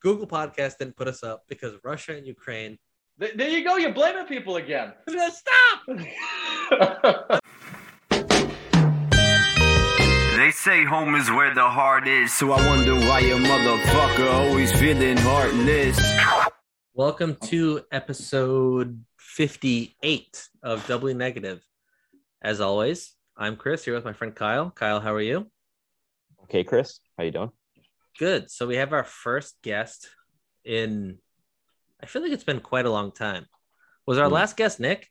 Google Podcast didn't put us up because Russia and Ukraine. Th- There you go. You're blaming people again. Stop! They say home is where the heart is, so I wonder why your motherfucker always feeling heartless. Welcome to episode 58 of Doubly Negative. As always, I'm Chris here with my friend Kyle. Kyle, how are you? Okay, Chris, how you doing? Good. So we have our first guest in I feel like it's been quite a long time. Was our Hmm. last guest Nick?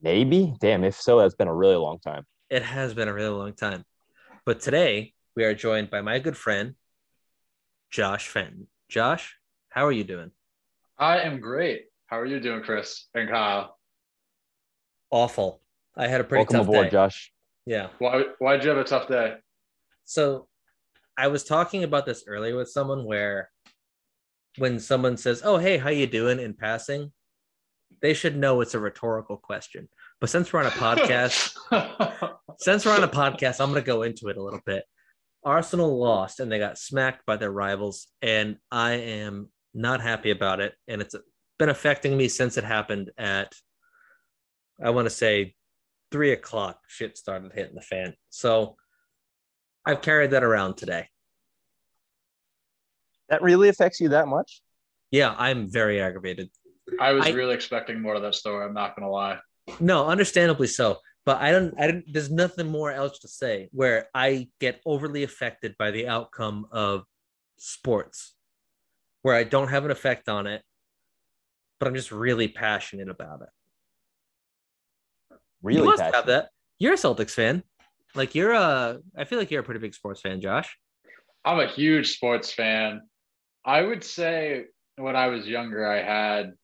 Maybe. Damn, if so, that's been a really long time. It has been a really long time. But today we are joined by my good friend Josh Fenton. Josh, how are you doing? I am great. How are you doing, Chris and Kyle? Awful. I had a pretty Welcome tough aboard, day. Josh. Yeah. Why why'd you have a tough day? So I was talking about this earlier with someone where when someone says, "Oh, hey, how you doing?" in passing, they should know it's a rhetorical question. But since we're on a podcast, since we're on a podcast, I'm going to go into it a little bit. Arsenal lost and they got smacked by their rivals, and I am not happy about it. And it's been affecting me since it happened at, I want to say, three o'clock. Shit started hitting the fan. So I've carried that around today. That really affects you that much? Yeah, I'm very aggravated. I was I- really expecting more of that story. I'm not gonna lie. No, understandably so. But I don't. I don't. There's nothing more else to say. Where I get overly affected by the outcome of sports, where I don't have an effect on it, but I'm just really passionate about it. Really you must passionate. have that. You're a Celtics fan. Like you're a. I feel like you're a pretty big sports fan, Josh. I'm a huge sports fan. I would say when I was younger, I had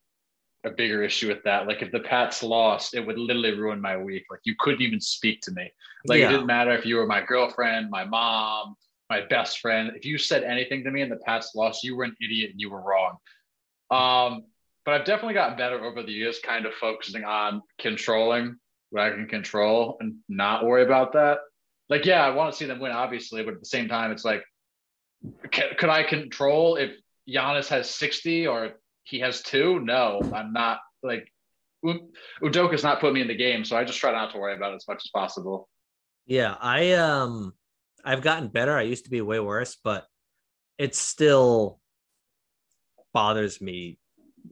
a bigger issue with that. Like if the Pats lost, it would literally ruin my week. Like you couldn't even speak to me. Like Yeah. it didn't matter if you were my girlfriend, my mom, my best friend. If you said anything to me and the Pats lost, you were an idiot and you were wrong. Um, but I've definitely gotten better over the years, kind of focusing on controlling what I can control and not worry about that. Like, yeah, I want to see them win, obviously, but at the same time, it's like, can, could I control if Giannis has 60 or he has two? No, I'm not like Udoka's not put me in the game, so I just try not to worry about it as much as possible. Yeah, I um I've gotten better. I used to be way worse, but it still bothers me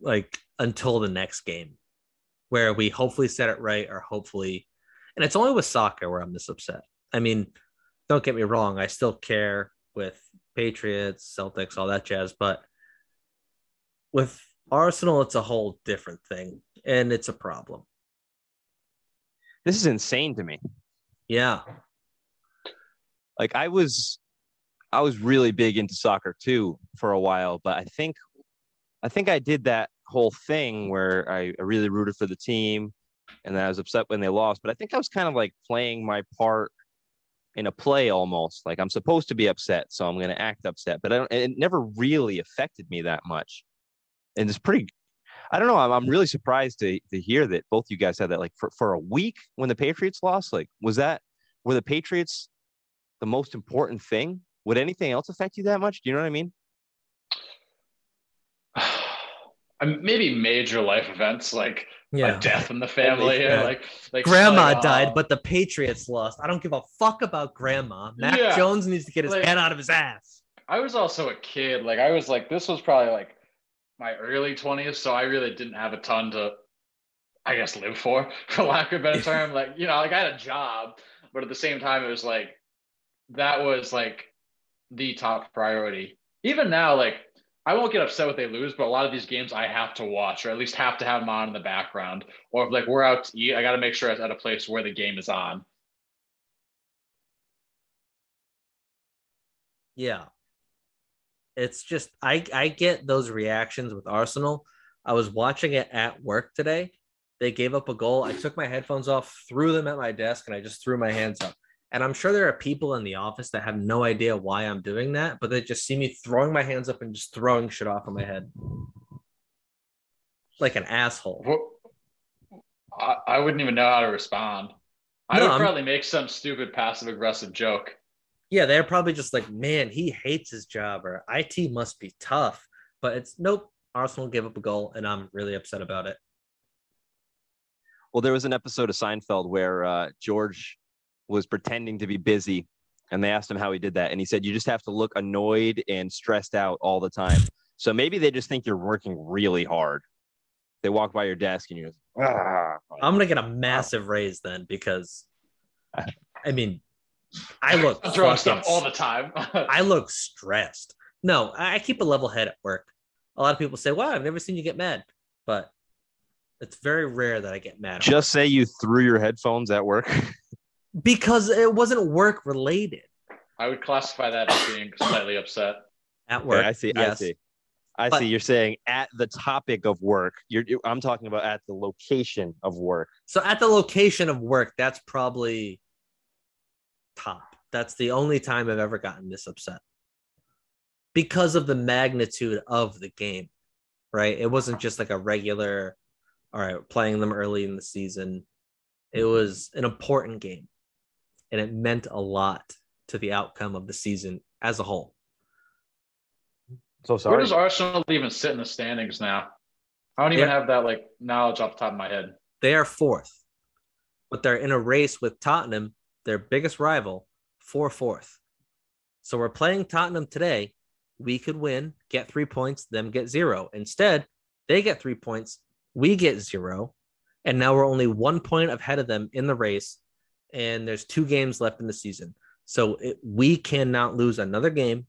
like until the next game where we hopefully set it right or hopefully and it's only with soccer where I'm this upset. I mean, don't get me wrong, I still care with Patriots, Celtics, all that jazz, but with Arsenal it's a whole different thing and it's a problem. This is insane to me. Yeah. Like I was I was really big into soccer too for a while, but I think I think I did that whole thing where I I really rooted for the team and then I was upset when they lost. But I think I was kind of like playing my part in a play almost. Like I'm supposed to be upset, so I'm gonna act upset. But I don't it never really affected me that much. And it's pretty I don't know. I'm, I'm really surprised to, to hear that both you guys had that like for, for a week when the Patriots lost. Like, was that were the Patriots the most important thing? Would anything else affect you that much? Do you know what I mean? Um, Maybe major life events like Yeah. a death in the family, Yeah. or like like Grandma like, uh, died, but the Patriots lost. I don't give a fuck about grandma. Mac Yeah. Jones needs to get his Like- head out of his ass. I was also a kid. Like I was like this was probably like my early twenties, so I really didn't have a ton to, I guess, live for, for lack of a better term. Like you know, like I had a job, but at the same time, it was like that was like the top priority. Even now, like I won't get upset if they lose, but a lot of these games I have to watch, or at least have to have them on in the background. Or if like we're out to eat, I got to make sure it's at a place where the game is on. Yeah. It's just I I get those reactions with Arsenal. I was watching it at work today. They gave up a goal. I took my headphones off, threw them at my desk, and I just threw my hands up. And I'm sure there are people in the office that have no idea why I'm doing that, but they just see me throwing my hands up and just throwing shit off of my head. Like an asshole. What- I, I wouldn't even know how to respond. I No, would I'm- probably make some stupid passive aggressive joke. Yeah, they're probably just like, man, he hates his job or IT must be tough. But it's nope. Arsenal gave up a goal, and I'm really upset about it. Well, there was an episode of Seinfeld where uh, George was pretending to be busy, and they asked him how he did that, and he said, "You just have to look annoyed and stressed out all the time." So maybe they just think you're working really hard. They walk by your desk and you're just, ah. I'm gonna get a massive raise then because, I mean, I look I'm throwing stuff all the time. I look stressed. No, I I keep a level head at work. A lot of people say, "Wow, I've never seen you get mad," but it's very rare that I get mad. Just say you threw your headphones at work. work. because it wasn't work related I would classify that as being slightly upset. at work. Okay, I see. yes. I see. I But- see. You're saying at the topic of work. You're, you I'm talking about at the location of work. So at the location of work, that's probably top. That's the only time I've ever gotten this upset because of the magnitude of the game, right? It wasn't just like a regular, all right, playing them early in the season. It was an important game and it meant a lot to the outcome of the season as a whole. So sorry. Where does Arsenal even sit in the standings now? I don't even Yeah. have that like knowledge off the top of my head. They are fourth, but they're in a race with Tottenham, their biggest rival, for fourth. So we're playing Tottenham today. We could win, get three points, them get zero. Instead, they get three points, we get zero. And now we're only one point ahead of them in the race. And there's two games left in the season. So it, we cannot lose another game.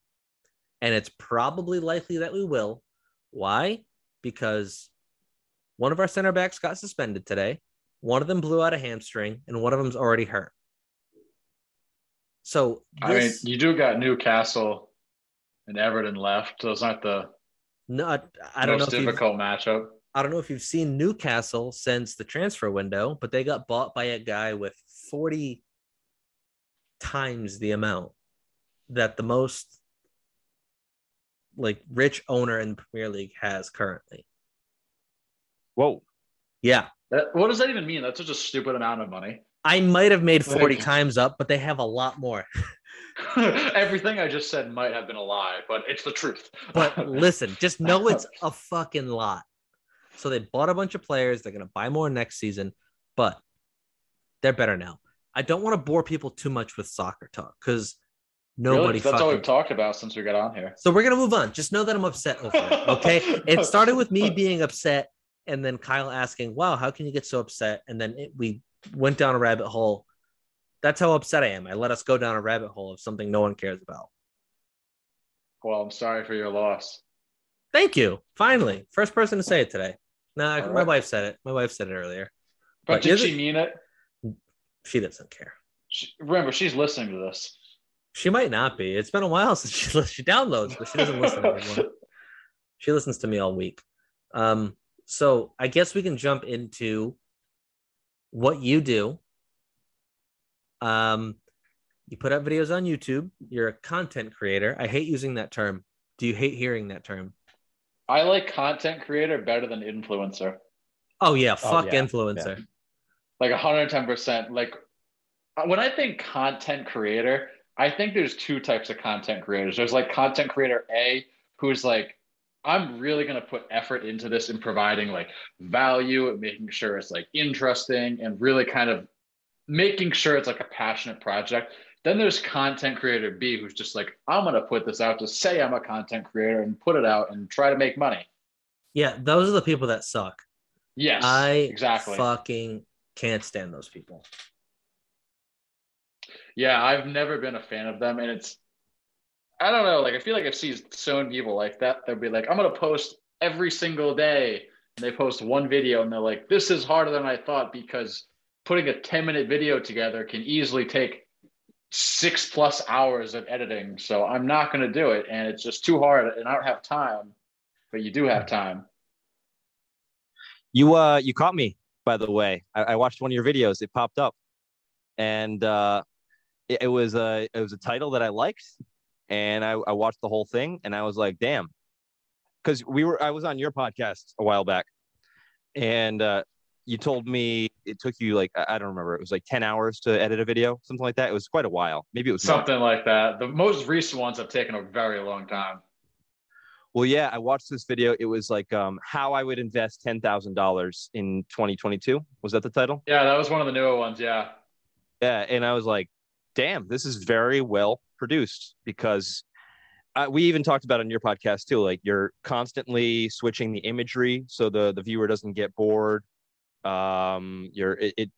And it's probably likely that we will. Why? Because one of our center backs got suspended today. One of them blew out a hamstring, and one of them's already hurt. So I mean, you do got Newcastle and Everton left. Those aren't the no, I don't know most you've, difficult matchup. I don't know if you've seen Newcastle since the transfer window, but they got bought by a guy with 40 times the amount that the most like rich owner in the Premier League has currently. Whoa. Yeah. That, what does that even mean? That's such a stupid amount of money. I might have made 40 Like- times up, but they have a lot more. Everything I just said might have been a lie, but it's the truth. But listen, just know it's a fucking lot. So they bought a bunch of players. They're going to buy more next season, but they're better now. I don't want to bore people too much with soccer talk because Really? nobody That's all we've talked about since we got on here. so we're going to move on. Just know that I'm upset over it. Okay. it started with me being upset and then Kyle asking, wow, how can you get so upset? And then it, we went down a rabbit hole. That's how upset I am. I let us go down a rabbit hole of something no one cares about. Well, I'm sorry for your loss. Thank you. Finally, first person to say it today. No, All my right. wife said it. My wife said it earlier. But, But did she mean it? She doesn't care. She, remember, she's listening to this. She might not be. It's been a while since she she downloads, but she doesn't listen anymore. She listens to me all week. Um, so I guess we can jump into what you do. Um, you put up videos on YouTube. You're a content creator. I hate using that term. Do you hate hearing that term? I like content creator better than influencer. Oh yeah, Oh, fuck yeah, influencer. Like 110%. Like uh, when I think content creator, I think there's two types of content creators. There's like content creator A, who's like, I'm really going to put effort into this and providing like value and making sure it's like interesting and really kind of making sure it's like a passionate project. Then there's content creator B, who's just like, I'm going to put this out to say I'm a content creator and put it out and try to make money. Yeah, those are the people that suck. Yes, I exactly. fucking can't stand those people. Yeah, I've never been a fan of them, and it's I don't know. Like I feel like I've seen so many people like that. They'll be like, I'm gonna post every single day, and they post one video, and they're like, this is harder than I thought because putting a 10 minute video together can easily take six plus hours of editing. So I'm not gonna do it, and it's just too hard, and I don't have time. But you do have time. You uh you caught me, by the way. I, I watched one of your videos. It popped up. And uh it, it was a it was a title that I liked. And I, I watched the whole thing and I was like, damn. Because we were I was on your podcast a while back. And uh you told me it took you like I don't remember. It was like ten hours to edit a video, something like that. It was quite a while. Maybe it was. Something like that. The most recent ones have taken a very long time. Well, yeah, I watched this video. It was like um, how I would invest ten thousand dollars in 2022. Was that the title? Yeah, that was one of the newer ones. Yeah. Yeah, and I was like, damn, this is very well produced because uh, we even talked about it on your podcast too. Like you're constantly switching the imagery so the the viewer doesn't get bored. Um, you're it, it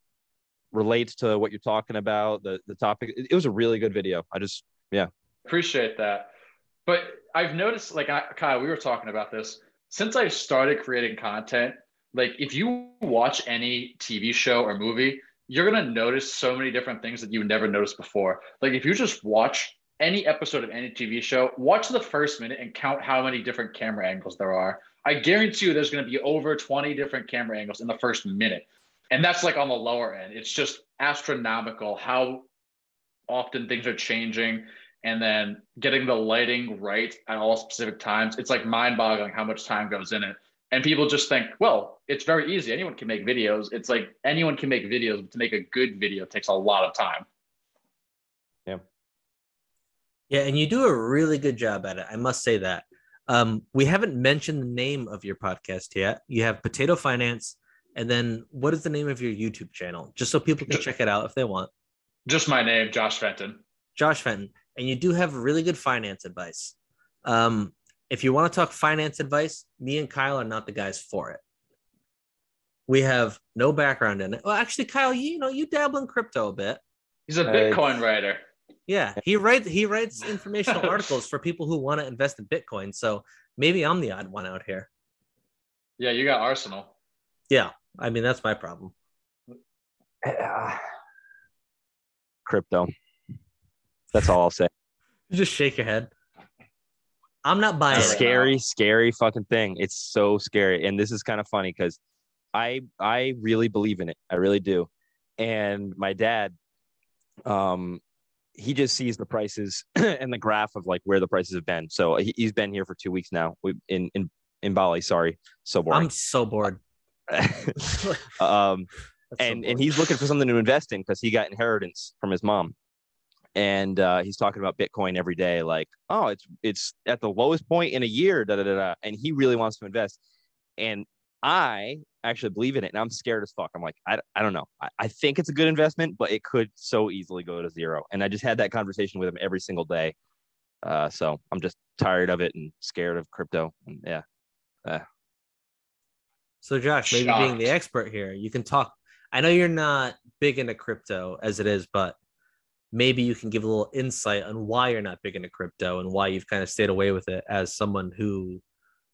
relates to what you're talking about. The the topic. It, it was a really good video. I just yeah Appreciate that. But I've noticed, like, I, Kyle, we were talking about this since I started creating content. Like, if you watch any TV show or movie, you're gonna notice so many different things that you never noticed before. Like, if you just watch any episode of any TV show, watch the first minute and count how many different camera angles there are. I guarantee you, there's gonna be over 20 different camera angles in the first minute, and that's like on the lower end. It's just astronomical how often things are changing and then getting the lighting right at all specific times. It's like mind boggling how much time goes in it. And people just think, well, it's very easy. Anyone can make videos. It's like anyone can make videos, but to make a good video takes a lot of time. Yeah, Yeah. and you do a really good job at it. I must say that. Um, we haven't mentioned the name of your podcast yet. You have Potato Finance, and then what is the name of your YouTube channel? Just so people can check it out if they want. Just my name, Josh Fenton. Josh Fenton, and you do have really good finance advice. Um, if you want to talk finance advice, me and Kyle are not the guys for it. We have no background in it. Well, actually, Kyle, you, you know, you dabble in crypto a bit. He's a Uh, Bitcoin writer. Yeah, he writes he writes informational articles for people who want to invest in Bitcoin. So maybe I'm the odd one out here. Yeah, you got Arsenal. Yeah, I mean that's my problem. crypto. That's all I'll say. Just shake your head. I'm not buying it. scary, scary fucking thing. It's so scary. And this is kind of funny because I I really believe in it. I really do. And my dad, um, he just sees the prices and the graph of like where the prices have been. So he, he's been here for two weeks now. We in in in Bali. Sorry, so I'm so bored. um, That's so and and he's looking for something to invest in because he got inheritance from his mom and uh, he's talking about bitcoin every day like oh it's it's at the lowest point in a year da, da, da, da. and he really wants to invest. And i actually believe in it and i'm scared as fuck. I'm like i, I don't know. I, I think it's a good investment but it could so easily go to zero. And i just had that conversation with him every single day. Uh, so i'm just tired of it and scared of crypto and yeah. So Josh, maybe being the expert here, you can talk. I know you're not big into crypto as it is, but maybe you can give a little insight on why you're not big into crypto and why you've kind of stayed away with it as someone who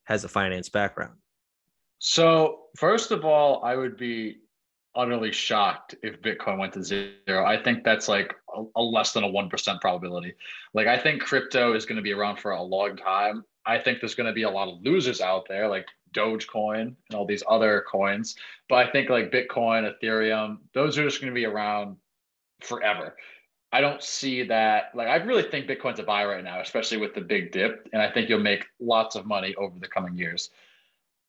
has a finance background. So, first of all, I would be utterly shocked if Bitcoin went to zero. I think that's like a, a less than a 1% probability. Like, I think crypto is going to be around for a long time. I think there's going to be a lot of losers out there, like Dogecoin and all these other coins. But I think like Bitcoin, Ethereum, those are just going to be around forever. I don't see that. Like, I really think Bitcoin's a buy right now, especially with the big dip. And I think you'll make lots of money over the coming years.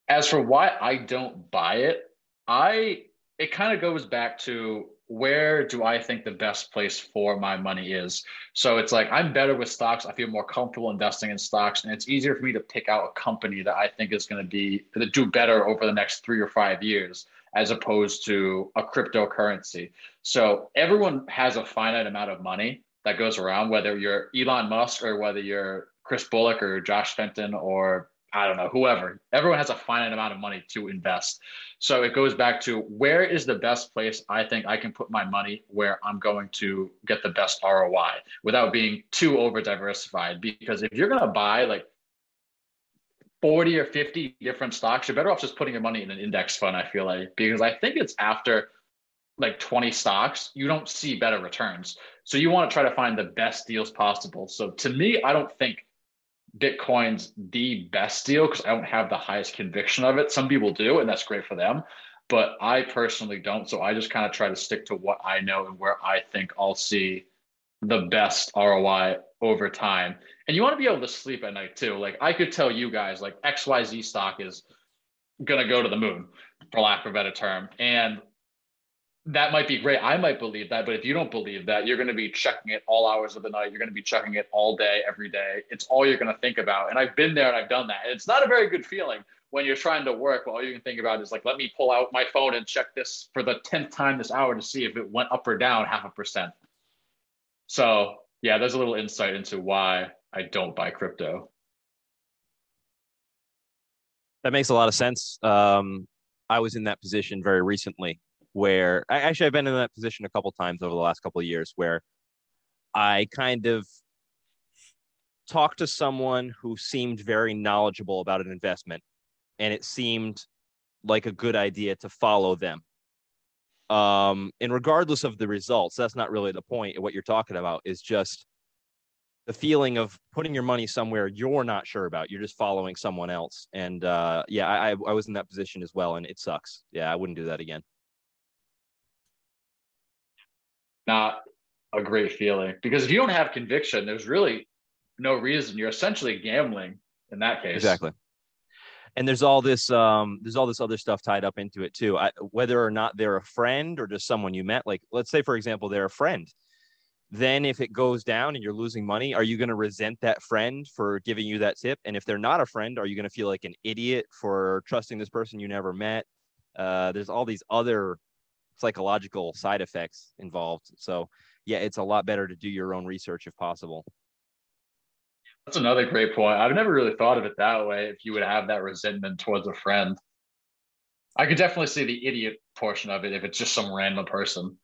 As for why I don't buy it, I it kind of goes back to where do I think the best place for my money is. So it's like I'm better with stocks. I feel more comfortable investing in stocks, and it's easier for me to pick out a company that I think is going to be to do better over the next three or five years, as opposed to a cryptocurrency. So everyone has a finite amount of money that goes around, whether you're Elon Musk or whether you're Chris Bullock or Josh Fenton or I don't know, whoever. Everyone has a finite amount of money to invest. So it goes back to where is the best place I think I can put my money where I'm going to get the best ROI without being too over diversified. Because if you're going to buy like 40 or 50 different stocks, you're better off just putting your money in an index fund, I feel like, because I think it's after like 20 stocks, you don't see better returns. So you want to try to find the best deals possible. So to me, I don't think Bitcoin's the best deal because I don't have the highest conviction of it. Some people do, and that's great for them. But I personally don't. So I just kind of try to stick to what I know and where I think I'll see the best ROI over time. And you want to be able to sleep at night too. Like I could tell you guys, like XYZ stock is gonna go to the moon. for lack of a better term. And that might be great. I might believe that, but if you don't believe that, you're going to be checking it all hours of the night. You're going to be checking it all day, every day. It's all you're going to think about. And I've been there and I've done that. And it's not a very good feeling when you're trying to work. While all you can think about is like, let me pull out my phone and check this for the 10th time this hour to see if it went up or down half a percent. So, yeah, there's a little insight into why I don't buy crypto. That makes a lot of sense. Um, I was in that position very recently where I actually I've been in that position a couple times over the last couple of years where I kind of talked to someone who seemed very knowledgeable about an investment and it seemed like a good idea to follow them. Um, and regardless of the results, that's not really the point. What you're talking about is just the feeling of putting your money somewhere you're not sure about. You're just following someone else. And uh, yeah, I, I was in that position as well, and it sucks. Yeah, I wouldn't do that again. not a great feeling because if you don't have conviction, there's really no reason. You're essentially gambling in that case. Exactly. And there's all this um there's all this other stuff tied up into it too. I, whether or not they're a friend or just someone you met, like let's say for example they're a friend. Then if it goes down and you're losing money, are you going to resent that friend for giving you that tip? And if they're not a friend, are you going to feel like an idiot for trusting this person you never met? Uh, there's all these other psychological side effects involved. So yeah, it's a lot better to do your own research if possible. That's another great point. I've never really thought of it that way. If you would have that resentment towards a friend, I could definitely see the idiot portion of it if it's just some random person.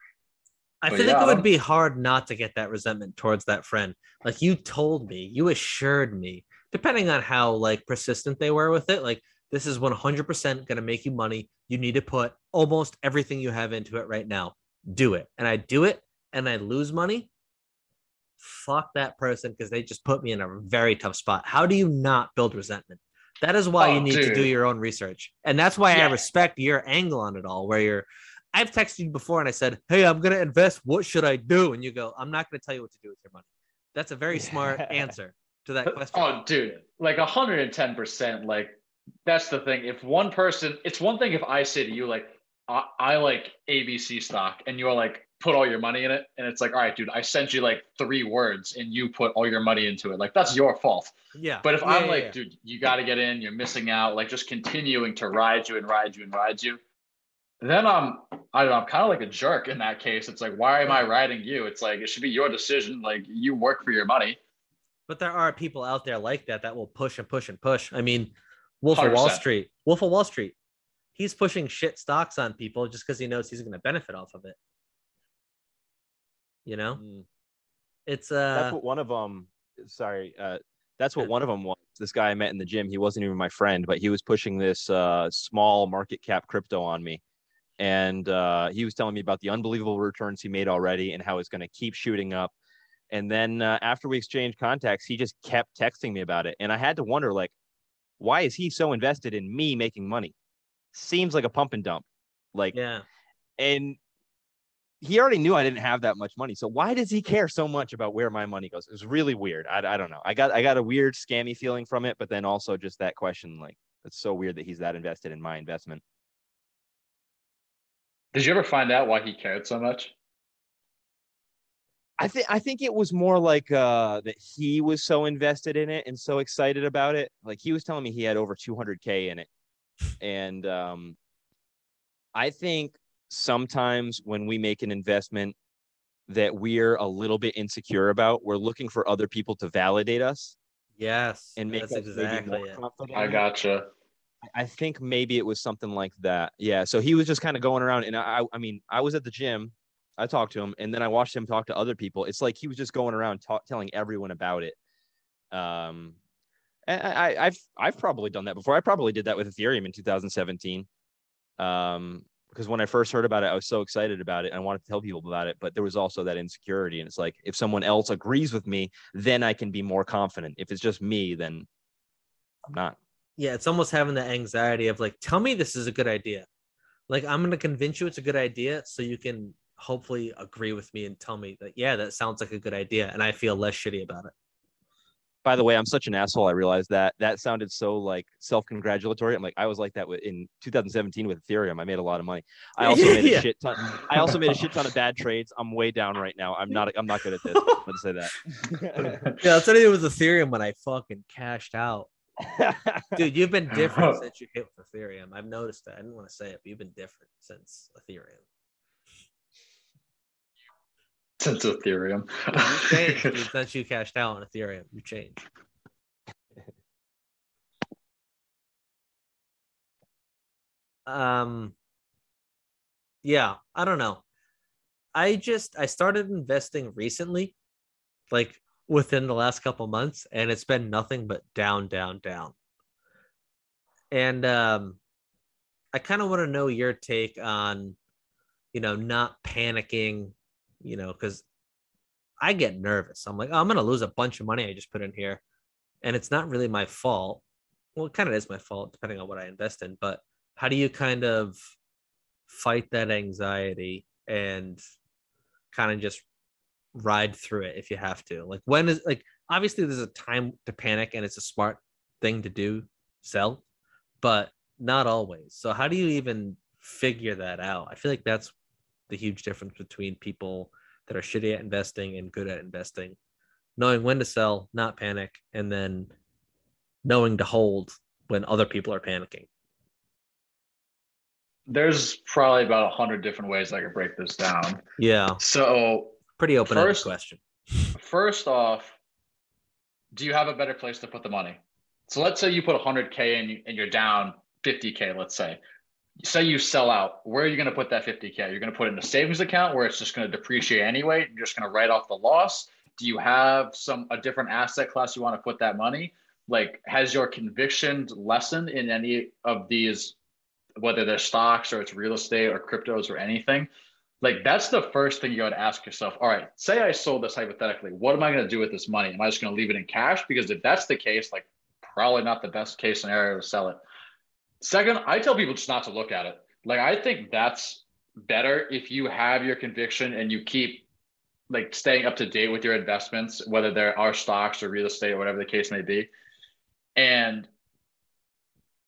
I But feel yeah, like it would be hard not to get that resentment towards that friend. Like you told me, you assured me, depending on how like persistent they were with it, like this is 100% going to make you money. You need to put almost everything you have into it right now. Do it. And I do it and I lose money. Fuck that person because they just put me in a very tough spot. How do you not build resentment? That is why Oh, you need to do your own research. And that's why I respect your angle on it all, where you're I've texted you before and I said, Hey, I'm gonna invest. What should I do? And you go, I'm not gonna tell you what to do with your money. That's a very smart answer to that question. Oh, dude, like 110%. Like, that's the thing. If one person, it's one thing if I say to you, like, I, I like ABC stock, and you're like, put all your money in it. And it's like, all right, dude, I sent you like three words and you put all your money into it. Like, that's your fault. Yeah. But if Yeah, I'm yeah, like, yeah. dude, you got to get in, you're missing out, like just continuing to ride you and ride you and ride you, then I'm, I don't know, I'm kind of like a jerk in that case. It's like, why am I riding you? It's like, it should be your decision. Like, you work for your money. But there are people out there like that that will push and push and push. I mean, Wolf of Wall Street, Wolf of Wall Street, he's pushing shit stocks on people just because he knows he's going to benefit off of it. You know, Mm. it's uh. That's what one of them. Sorry, uh, that's what Yeah. one of them was. This guy I met in the gym. He wasn't even my friend, but he was pushing this uh, small market cap crypto on me, and uh, he was telling me about the unbelievable returns he made already and how it's going to keep shooting up. And then uh, after we exchanged contacts, he just kept texting me about it, and I had to wonder, like, why is he so invested in me making money? Seems like a pump and dump, like, yeah. and he already knew I didn't have that much money. So why does he care so much about where my money goes? It was really weird. I, I don't know. I got I got a weird scammy feeling from it, but then also just that question, like it's so weird that he's that invested in my investment. Did you ever find out why he cared so much? I think I think it was more like uh that he was so invested in it and so excited about it. Like he was telling me he had over 200k in it. And um I think sometimes when we make an investment that we're a little bit insecure about, we're looking for other people to validate us Yes. and make that's us exactly more it. confident. I gotcha. I think maybe it was something like that. Yeah. So he was just kind of going around, and I, I mean, I was at the gym. I talked to him, and then I watched him talk to other people. It's like he was just going around telling everyone about it. Um, and I, I've I've probably done that before. I probably did that with Ethereum in 2017. Um, because when I first heard about it, I was so excited about it. And I wanted to tell people about it, but there was also that insecurity. And it's like if someone else agrees with me, then I can be more confident. If it's just me, then I'm not. Yeah, it's almost having the anxiety of like, tell me this is a good idea. Like, I'm going to convince you it's a good idea so you can hopefully agree with me and tell me that, yeah, that sounds like a good idea. And I feel less shitty about it. By the way, I'm such an asshole. I realized that that sounded so like self-congratulatory. I'm like, I was like that in 2017 with Ethereum. I made a lot of money. I also made a shit ton. I also made a shit ton of bad trades. I'm way down right now. I'm not. I'm not good at this. I'm gonna say that. Yeah, that's what I did with Ethereum when I fucking cashed out. Dude, you've been different since you hit with Ethereum. I've noticed that. I didn't want to say it, but you've been different since Ethereum. Since Ethereum. You changed, dude, since you cashed out on Ethereum. You changed. Um, yeah, I don't know. I just I started investing recently, like within the last couple months, and it's been nothing but down, down, down. And um, I kind of want to know your take on, you know, not panicking, you know, because I get nervous. I'm like, oh, I'm gonna lose a bunch of money I just put in here, and it's not really my fault. Well, it kind of is my fault depending on what I invest in. But how do you kind of fight that anxiety and kind of just ride through it if you have to? Like, when is like obviously there's a time to panic and it's a smart thing to do, sell, but not always. So how do you even figure that out? I feel like that's the huge difference between people that are shitty at investing and good at investing, knowing when to sell, not panic, and then knowing to hold when other people are panicking. There's probably about a hundred different ways I could break this down. Yeah, So pretty open First- question. first off, do you have a better place to put the money? So let's say you put 100k in and you're down 50k. Let's say, say you sell out. Where are you going to put that 50k? You're going to put it in a savings account where it's just going to depreciate anyway. You're just going to write off the loss. Do you have some a different asset class you want to put that money? Like, has your conviction lessened in any of these, whether they're stocks or it's real estate or cryptos or anything? Like that's the first thing you got to ask yourself all right say i sold this hypothetically what am i going to do with this money? Am i just going to leave it in cash? Because if that's the case like probably not the best case scenario to sell it. Second i tell people just not to look at it. Like i think that's better if you have your conviction and you keep like staying up to date with your investments whether there are stocks or real estate or whatever the case may be and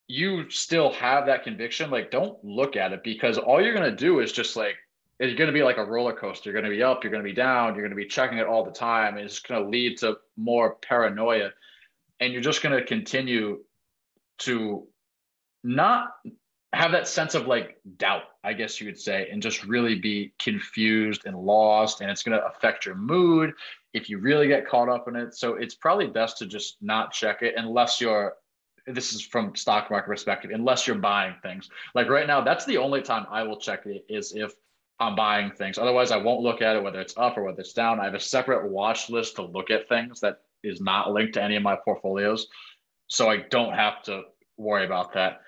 you still have that conviction like don't look at it because all you're going to do is just like it's going to be like a roller coaster. You're going to be up, you're going to be down, you're going to be checking it all the time. And it's going to lead to more paranoia. And you're just going to continue to not have that sense of like doubt, I guess you would say, and just really be confused and lost. And it's going to affect your mood if you really get caught up in it. So it's probably best to just not check it unless you're this is from stock market perspective unless you're buying things like right now that's the only time i will check it is if I'm buying things. Otherwise, I won't look at it whether it's up or whether it's down. I have a separate watch list to look at things that is not linked to any of my portfolios. So I don't have to worry about that.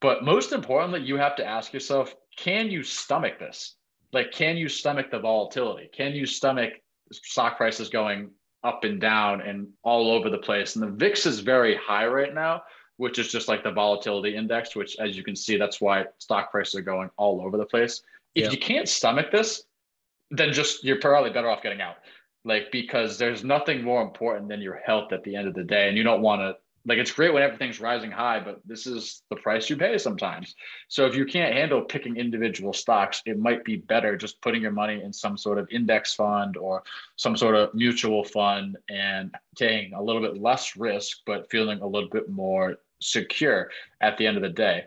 But most importantly, you have to ask yourself can you stomach this? Like, can you stomach the volatility? Can you stomach stock prices going up and down and all over the place? And the VIX is very high right now, which is just like the volatility index, which, as you can see, that's why stock prices are going all over the place if Yeah. you can't stomach this, then just you're probably better off getting out. Like because there's nothing more important than your health at the end of the day, and you don't want to. Like it's great when everything's rising high, but this is the price you pay sometimes. So if you can't handle picking individual stocks, it might be better just putting your money in some sort of index fund or some sort of mutual fund and taking a little bit less risk, but feeling a little bit more secure at the end of the day.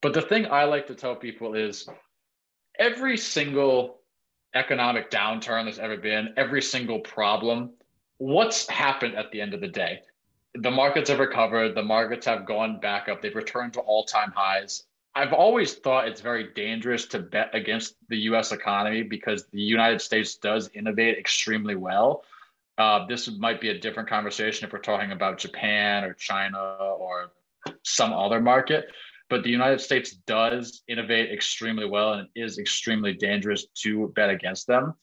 But the thing I like to tell people is every single economic downturn there's ever been, every single problem, what's happened at the end of the day? The markets have recovered, the markets have gone back up, they've returned to all time highs. I've always thought it's very dangerous to bet against the US economy because the United States does innovate extremely well. Uh, this might be a different conversation if we're talking about Japan or China or some other market but the United States does innovate extremely well and it is extremely dangerous to bet against them.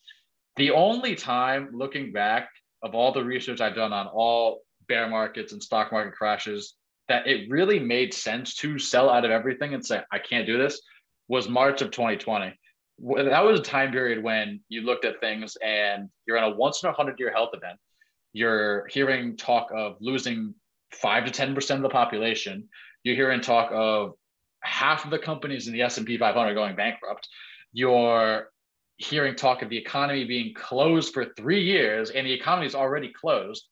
The only time looking back of all the research I've done on all bear markets and stock market crashes that it really made sense to sell out of everything and say, I can't do this was March of 2020. That was a time period when you looked at things and you're in a once in a hundred year health event You're hearing talk of losing five to ten percent of the population. You're hearing talk of half of the companies in the S&P 500 going bankrupt. You're hearing talk of the economy being closed for three years, and the economy is already closed.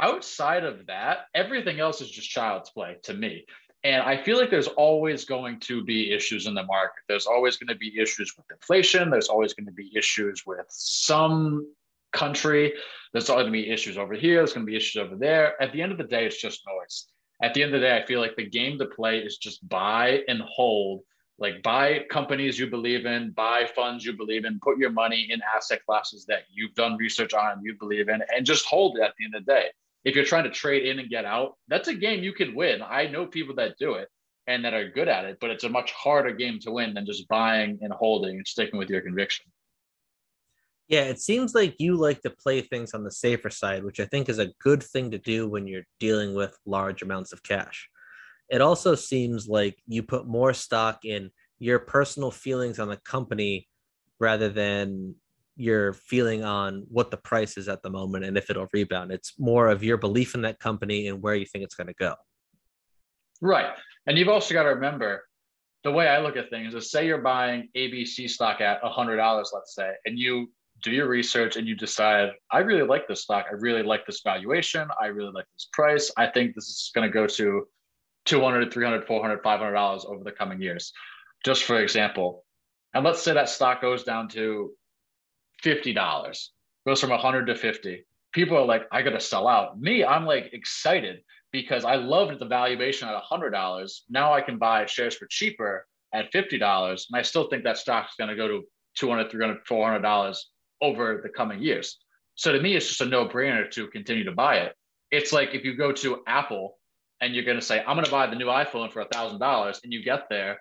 Outside of that, everything else is just child's play to me. And I feel like there's always going to be issues in the market. There's always going to be issues with inflation. There's always going to be issues with some country. There's always going to be issues over here. There's going to be issues over there. At the end of the day, it's just noise. At the end of the day, I feel like the game to play is just buy and hold. Like buy companies you believe in, buy funds you believe in, put your money in asset classes that you've done research on, you believe in, and just hold it at the end of the day if you're trying to trade in and get out, that's a game you can win. I know people that do it and that are good at it, but it's a much harder game to win than just buying and holding and sticking with your conviction. Yeah, it seems like you like to play things on the safer side, which I think is a good thing to do when you're dealing with large amounts of cash. It also seems like you put more stock in your personal feelings on the company rather than your feeling on what the price is at the moment and if it'll rebound. It's more of your belief in that company and where you think it's going to go. Right. And you've also got to remember the way I look at things is say you're buying ABC stock at $100, let's say, and you do your research and you decide, I really like this stock. I really like this valuation. I really like this price. I think this is going to go to 200, 300, 400, 500 dollars over the coming years. Just for example, and let's say that stock goes down to $50 goes from 100 to 50 people are like i gotta sell out me i'm like excited because i loved the valuation at $100 now i can buy shares for cheaper at $50 and i still think that stock is going to go to 200 300 $400 over the coming years so to me it's just a no-brainer to continue to buy it it's like if you go to apple and you're going to say i'm going to buy the new iphone for $1000 and you get there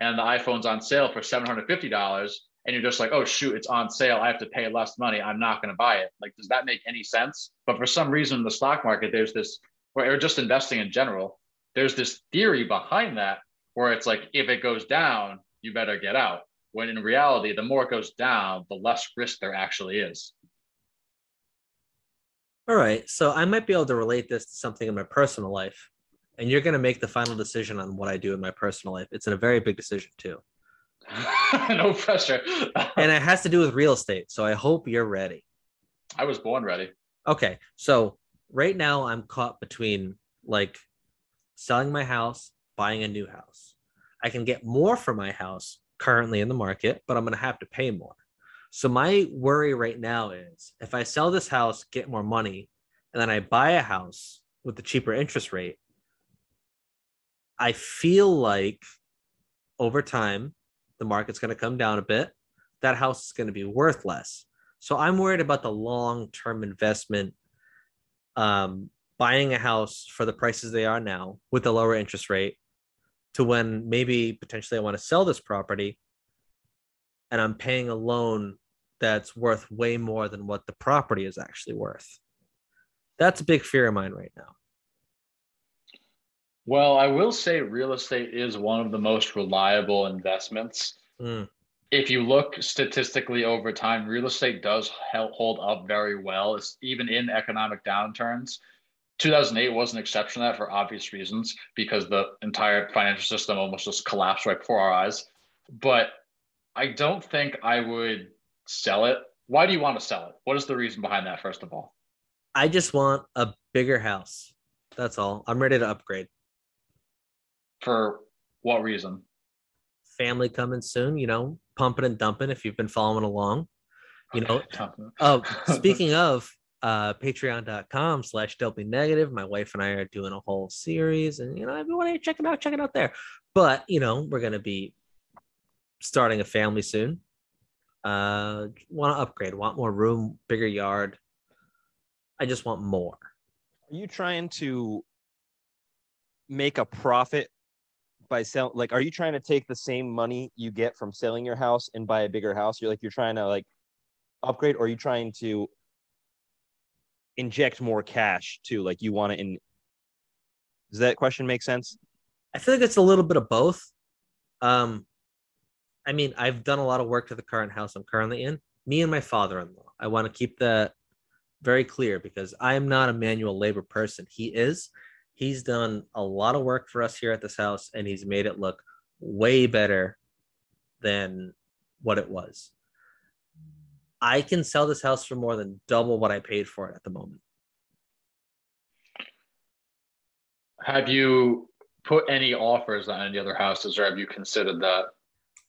and the iphone's on sale for $750 and you're just like, oh shoot, it's on sale. I have to pay less money. I'm not going to buy it. Like, does that make any sense? But for some reason, in the stock market, there's this, or just investing in general, there's this theory behind that where it's like, if it goes down, you better get out. When in reality, the more it goes down, the less risk there actually is. All right. So I might be able to relate this to something in my personal life. And you're going to make the final decision on what I do in my personal life. It's a very big decision, too. no pressure. and it has to do with real estate. So I hope you're ready. I was born ready. Okay. So right now I'm caught between like selling my house, buying a new house. I can get more for my house currently in the market, but I'm going to have to pay more. So my worry right now is if I sell this house, get more money, and then I buy a house with the cheaper interest rate, I feel like over time the market's going to come down a bit. That house is going to be worth less. So I'm worried about the long term investment. Um, buying a house for the prices they are now with a lower interest rate to when maybe potentially I want to sell this property and I'm paying a loan that's worth way more than what the property is actually worth. That's a big fear of mine right now. Well, I will say real estate is one of the most reliable investments. Mm. If you look statistically over time, real estate does hold up very well, it's even in economic downturns. 2008 was an exception to that for obvious reasons because the entire financial system almost just collapsed right before our eyes. But I don't think I would sell it. Why do you want to sell it? What is the reason behind that, first of all? I just want a bigger house. That's all. I'm ready to upgrade. For what reason? Family coming soon, you know, pumping and dumping if you've been following along. You know, oh, speaking of uh, patreon.com slash doubly negative, my wife and I are doing a whole series, and you know, everyone you check it out, check it out there. But you know, we're gonna be starting a family soon. Uh, want to upgrade, want more room, bigger yard. I just want more. Are you trying to make a profit by selling? like are you trying to take the same money you get from selling your house and buy a bigger house you're like you're trying to like upgrade or are you trying to inject more cash too like you want to in does that question make sense i feel like it's a little bit of both um i mean i've done a lot of work to the current house i'm currently in me and my father-in-law i want to keep that very clear because I am not a manual labor person. He is. He's done a lot of work for us here at this house and he's made it look way better than what it was. I can sell this house for more than double what I paid for it at the moment. Have you put any offers on any other houses, or have you considered that?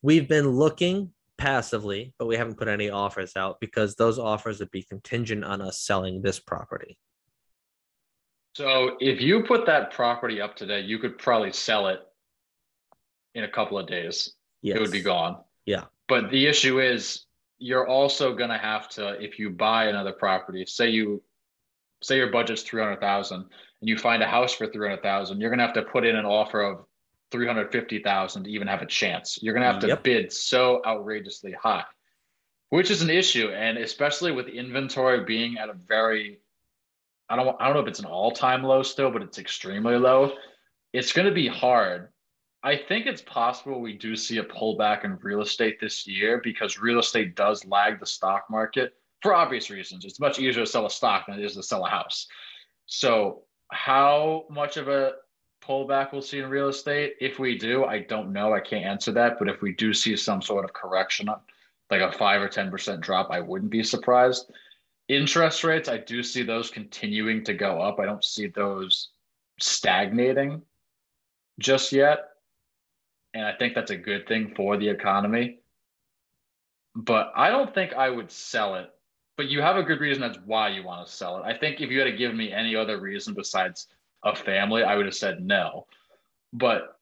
We've been looking passively, but we haven't put any offers out because those offers would be contingent on us selling this property. So if you put that property up today, you could probably sell it in a couple of days. Yes. It would be gone. Yeah. But the issue is you're also gonna have to, if you buy another property, say you say your budget's three hundred thousand and you find a house for three hundred thousand, you're gonna have to put in an offer of three hundred fifty thousand to even have a chance. You're gonna have to Yep. bid so outrageously high, which is an issue, and especially with inventory being at a very, I don't, I don't know if it's an all-time low still, but it's extremely low. It's gonna be hard. I think it's possible we do see a pullback in real estate this year because real estate does lag the stock market for obvious reasons. It's much easier to sell a stock than it is to sell a house. So, how much of a pullback we'll see in real estate? If we do, I don't know. I can't answer that. But if we do see some sort of correction, like a five or 10% drop, I wouldn't be surprised. Interest rates, I do see those continuing to go up. I don't see those stagnating just yet. And I think that's a good thing for the economy. But I don't think I would sell it. But you have a good reason that's why you want to sell it. I think if you had to give me any other reason besides a family, I would have said no. But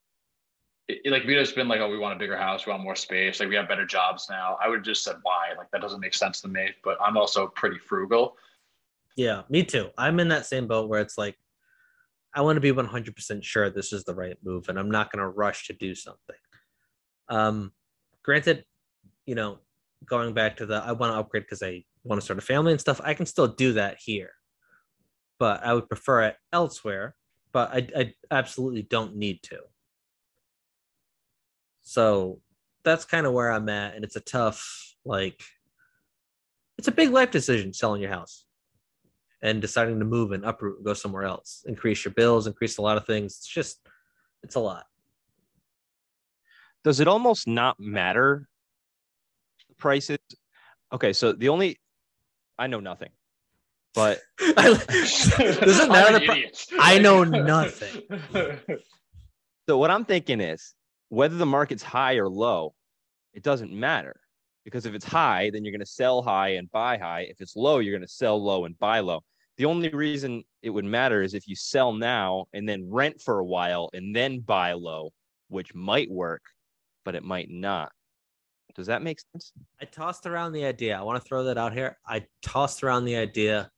it, like if you'd just been like, oh, we want a bigger house, we want more space, like we have better jobs now, I would have just said why. Like that doesn't make sense to me. But I'm also pretty frugal. Yeah, me too. I'm in that same boat where it's like, I want to be 100% sure this is the right move and I'm not going to rush to do something. Um, granted, you know, going back to the I want to upgrade because I want to start a family and stuff, I can still do that here, but I would prefer it elsewhere. But I, I absolutely don't need to. So that's kind of where I'm at. And it's a tough, like, it's a big life decision selling your house and deciding to move and uproot and go somewhere else, increase your bills, increase a lot of things. It's just, it's a lot. Does it almost not matter the prices? Okay, so the only I know nothing, but I, doesn't matter. an The pri- I know nothing. so what I'm thinking is whether the market's high or low, it doesn't matter because if it's high, then you're going to sell high and buy high. If it's low, you're going to sell low and buy low. The only reason it would matter is if you sell now and then rent for a while and then buy low, which might work, but it might not. Does that make sense? I tossed around the idea. I want to throw that out here. I tossed around the idea.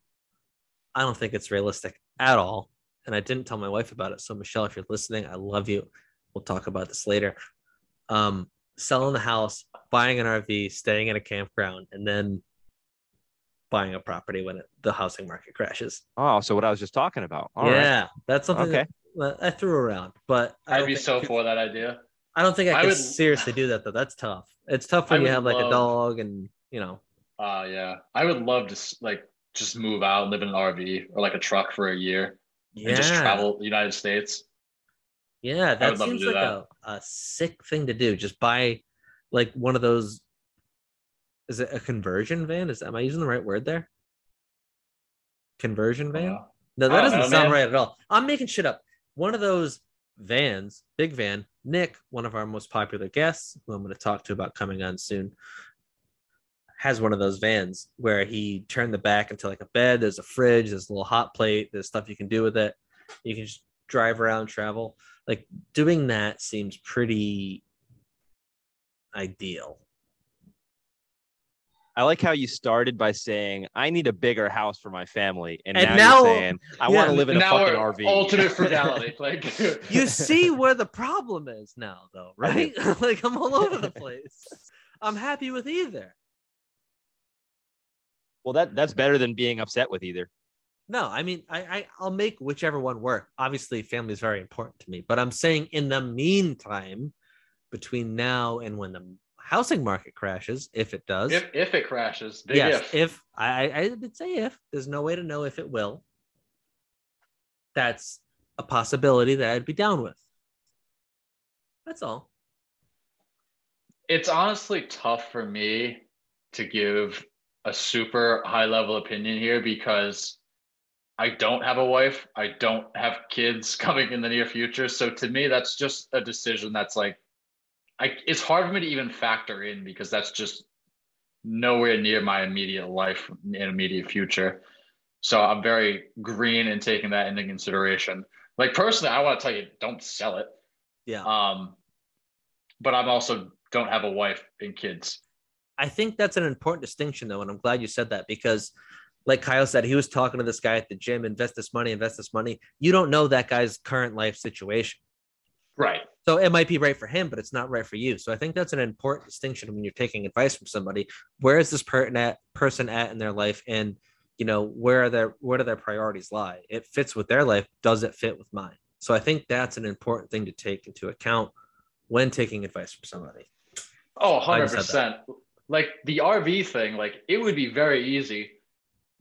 I don't think it's realistic at all. And I didn't tell my wife about it. So, Michelle, if you're listening, I love you. We'll talk about this later. Um, selling the house, buying an RV, staying in a campground, and then buying a property when it, the housing market crashes. Oh, so what I was just talking about. All right. yeah, that's something Okay. that I threw around, but I I'd don't be so could- for that idea. I don't think I I could would- seriously do that though. That's tough. It's tough I when you would have like a dog and you know. Uh yeah. I would love to like just move out and live in an RV or like a truck for a year Yeah, and just travel the United States. yeah, that would love seems like that. a, a sick thing to do. Just buy like one of those. Is it a conversion van? Is am I using the right word there? Conversion van? Uh, No, that doesn't know, sound man. right at all. I'm making shit up. One of those vans, big van. Nick, one of our most popular guests, who I'm going to talk to about coming on soon, has one of those vans where he turned the back into like a bed. There's a fridge. There's a little hot plate. There's stuff you can do with it. You can just drive around, travel. Like doing that seems pretty ideal. I like how you started by saying, I need a bigger house for my family. And, And now, now- you're saying, I yeah, want to live in a fucking RV. ultimate frugality. Like You see where the problem is now, though, right? like I'm all over the place. I'm happy with either. well, that that's better than being upset with either. No, I mean, I, I I'll make whichever one work. Obviously, family is very important to me, but I'm saying in the meantime, between now and when the housing market crashes, if it does, If if it crashes, yes, if. if I, I did say if, there's no way to know if it will. That's a possibility that I'd be down with. That's all. it's honestly tough for me to give a super high level opinion here because I don't have a wife. I don't have kids coming in the near future. So to me, that's just a decision that's like, I, it's hard for me to even factor in because that's just nowhere near my immediate life and immediate future. So I'm very green in taking that into consideration. Like personally, I want to tell you, don't sell it. Yeah. Um, but I'm also don't have a wife and kids. I think that's an important distinction, though, and I'm glad you said that because, like Kyle said, he was talking to this guy at the gym. Invest this money, invest this money. You don't know that guy's current life situation, Right. So it might be right for him, but it's not right for you. So I think that's an important distinction when you're taking advice from somebody. Where is this person at, person at in their life, and you know where are their where do their priorities lie? It fits with their life. Does it fit with mine? So I think that's an important thing to take into account when taking advice from somebody. Oh, 100%. Like the RV thing, like it would be very easy.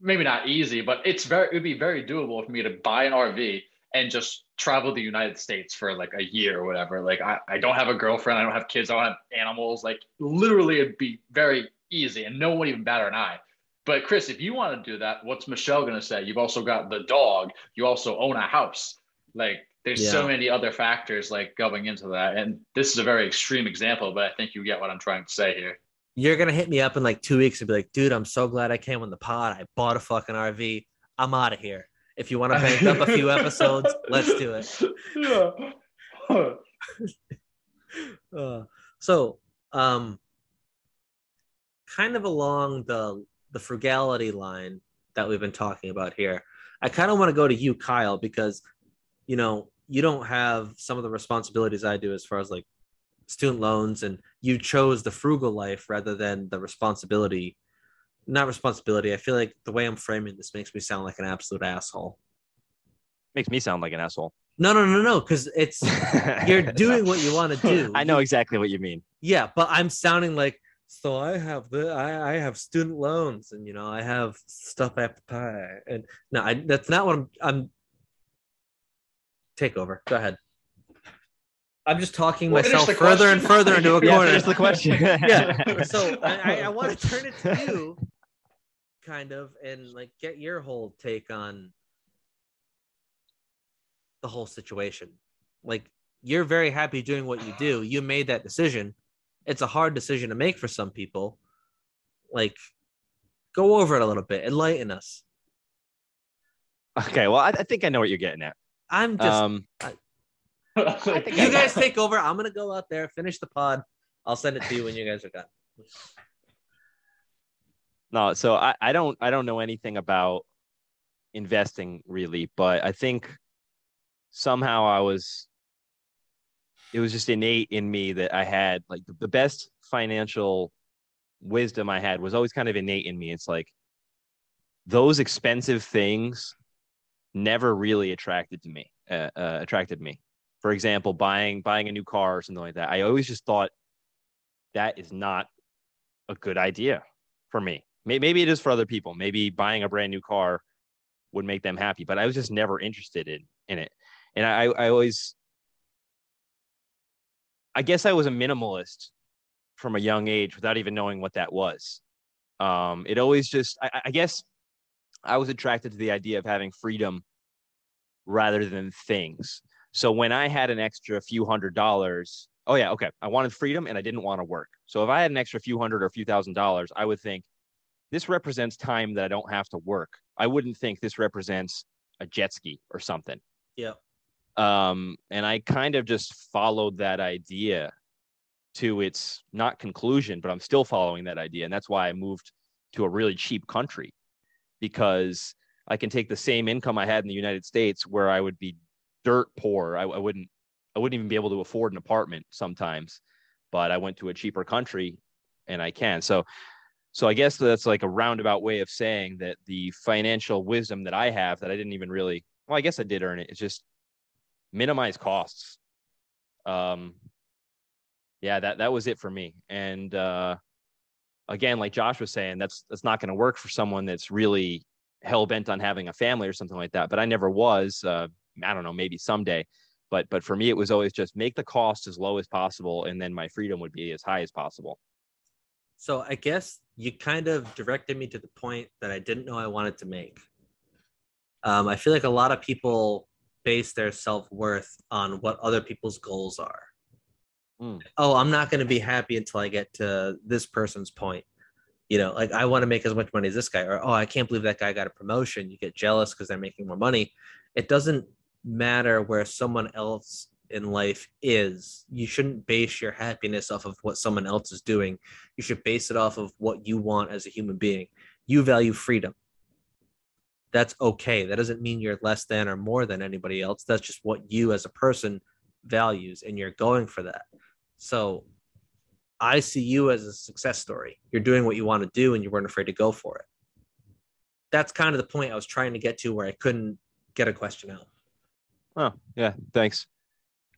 Maybe not easy, but it's very it would be very doable for me to buy an RV and just travel the United States for like a year or whatever. Like I, I don't have a girlfriend, I don't have kids, I don't have animals. Like literally it'd be very easy and no one even bat an eye. But Chris, if you want to do that, what's Michelle gonna say? You've also got the dog, you also own a house. Like there's so many other factors like going into that. And this is a very extreme example, but I think you get what I'm trying to say here. You're gonna hit me up in like two weeks and be like, dude, I'm so glad I came on the pod. I bought a fucking RV. I'm out of here. If you want to bank up a few episodes, let's do it. Yeah. Uh, so, um, kind of along the the frugality line that we've been talking about here, I kind of want to go to you, Kyle, because you know you don't have some of the responsibilities I do as far as like student loans, and you chose the frugal life rather than the responsibility. Not responsibility. I feel like the way I'm framing this makes me sound like an absolute asshole. Makes me sound like an asshole. No, no, no, no, because it's you're doing what you want to do. I know exactly what you mean. yeah but i'm sounding like so i have the i, I have student loans and you know i have stuff I have to pay and no I, that's not what i'm i'm take over go ahead i'm just talking Well, myself the further and further into a corner finish the question. yeah so i, I, I want to turn it to you kind of and like get your whole take on the whole situation. Like you're very happy doing what you do. You made that decision. It's a hard decision to make for some people. Like go over it a little bit. Enlighten us. Okay, well, I, I think I know what you're getting at. i'm just Um, you guys take over. I'm gonna go out there finish the pod. I'll send it to you when you guys are done no, so I, I don't I don't know anything about investing really, but I think somehow I was it was just innate in me that I had like the, best financial wisdom I had was always kind of innate in me. It's like those expensive things never really attracted to me. Uh, uh, attracted me. For example, buying buying a new car or something like that. I always just thought that is not a good idea for me. May- Maybe it is for other people. Maybe buying a brand new car would make them happy, but I was just never interested in in it. And I I always I guess I was a minimalist from a young age without even knowing what that was. Um, it always just I, I guess I was attracted to the idea of having freedom rather than things. So when I had an extra few hundred dollars, oh yeah, okay, I wanted freedom and I didn't want to work. So if I had an extra few hundred or a few thousand dollars, I would think this represents time that I don't have to work. I wouldn't think this represents a jet ski or something. yeah Um, and I kind of just followed that idea to its not conclusion, but I'm still following that idea. And that's why I moved to a really cheap country because I can take the same income I had in the United States where I would be dirt poor. I, I wouldn't, I wouldn't even be able to afford an apartment sometimes, but I went to a cheaper country and I can. So, so I guess that's like a roundabout way of saying that the financial wisdom that I have that I didn't even really, well, I guess I did earn it. It's just minimize costs. Um, yeah, that that was it for me. And uh, again, like Josh was saying, that's that's not going to work for someone that's really hell bent on having a family or something like that. But I never was. Uh, I don't know, maybe someday. But but for me, it was always just make the cost as low as possible, and then my freedom would be as high as possible. So I guess you kind of directed me to the point that I didn't know I wanted to make. Um, I feel like a lot of people base their self worth on what other people's goals are. Mm. Oh, I'm not going to be happy until I get to this person's point. You know, like I want to make as much money as this guy, or oh, I can't believe that guy got a promotion. You get jealous because they're making more money. It doesn't matter where someone else in life is. You shouldn't base your happiness off of what someone else is doing. You should base it off of what you want as a human being. You value freedom. That's okay. That doesn't mean you're less than or more than anybody else. That's just what you as a person values, and you're going for that. So I see you as a success story. You're doing what you want to do, and you weren't afraid to go for it. That's kind of the point I was trying to get to where I couldn't get a question out. Oh, yeah, thanks.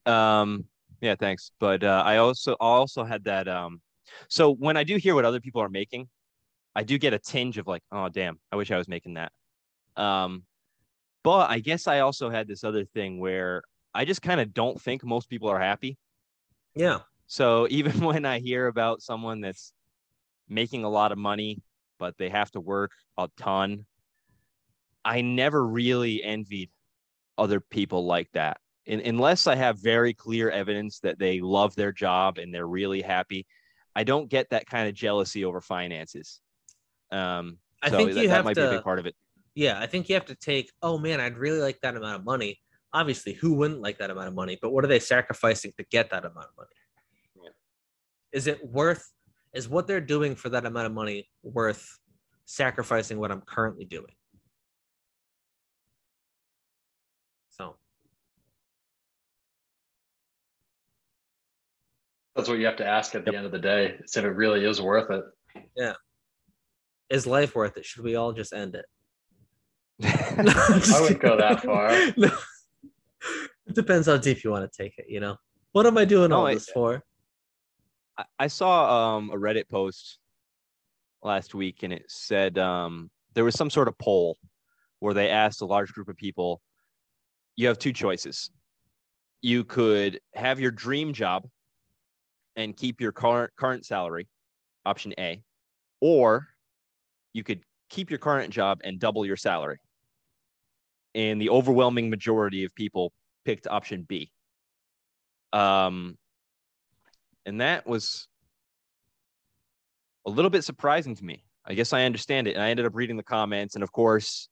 Um, yeah, thanks. But uh, I also also had that. Um, so when I do hear what other people are making, I do get a tinge of like, oh damn, I wish I was making that. Um, but I guess I also had this other thing where I just kind of don't think most people are happy. Yeah. So even when I hear about someone that's making a lot of money, but they have to work a ton, I never really envied other people like that. In, unless I have very clear evidence that they love their job and they're really happy, I don't get that kind of jealousy over finances. Um, I so think that, you that have might be a to- big part of it. Yeah, I think you have to take, oh man, I'd really like that amount of money. Obviously, who wouldn't like that amount of money? But what are they sacrificing to get that amount of money? Yeah. Is it worth, is what they're doing for that amount of money worth sacrificing what I'm currently doing? That's what you have to ask at the Yep. end of the day. Is if it really is worth it. Yeah. Is life worth it? Should we all just end it? I wouldn't go that far. No. It depends how deep you want to take it, you know? What am I doing No, all I- this for? I- I saw um, a Reddit post last week, and it said um, there was some sort of poll where they asked a large group of people, "You have two choices. You could have your dream job and keep your current current salary, option A, or you could keep your current job and double your salary." And the overwhelming majority of people picked option B. Um, and that was a little bit surprising to me. I guess I understand it. And I ended up reading the comments, and of course,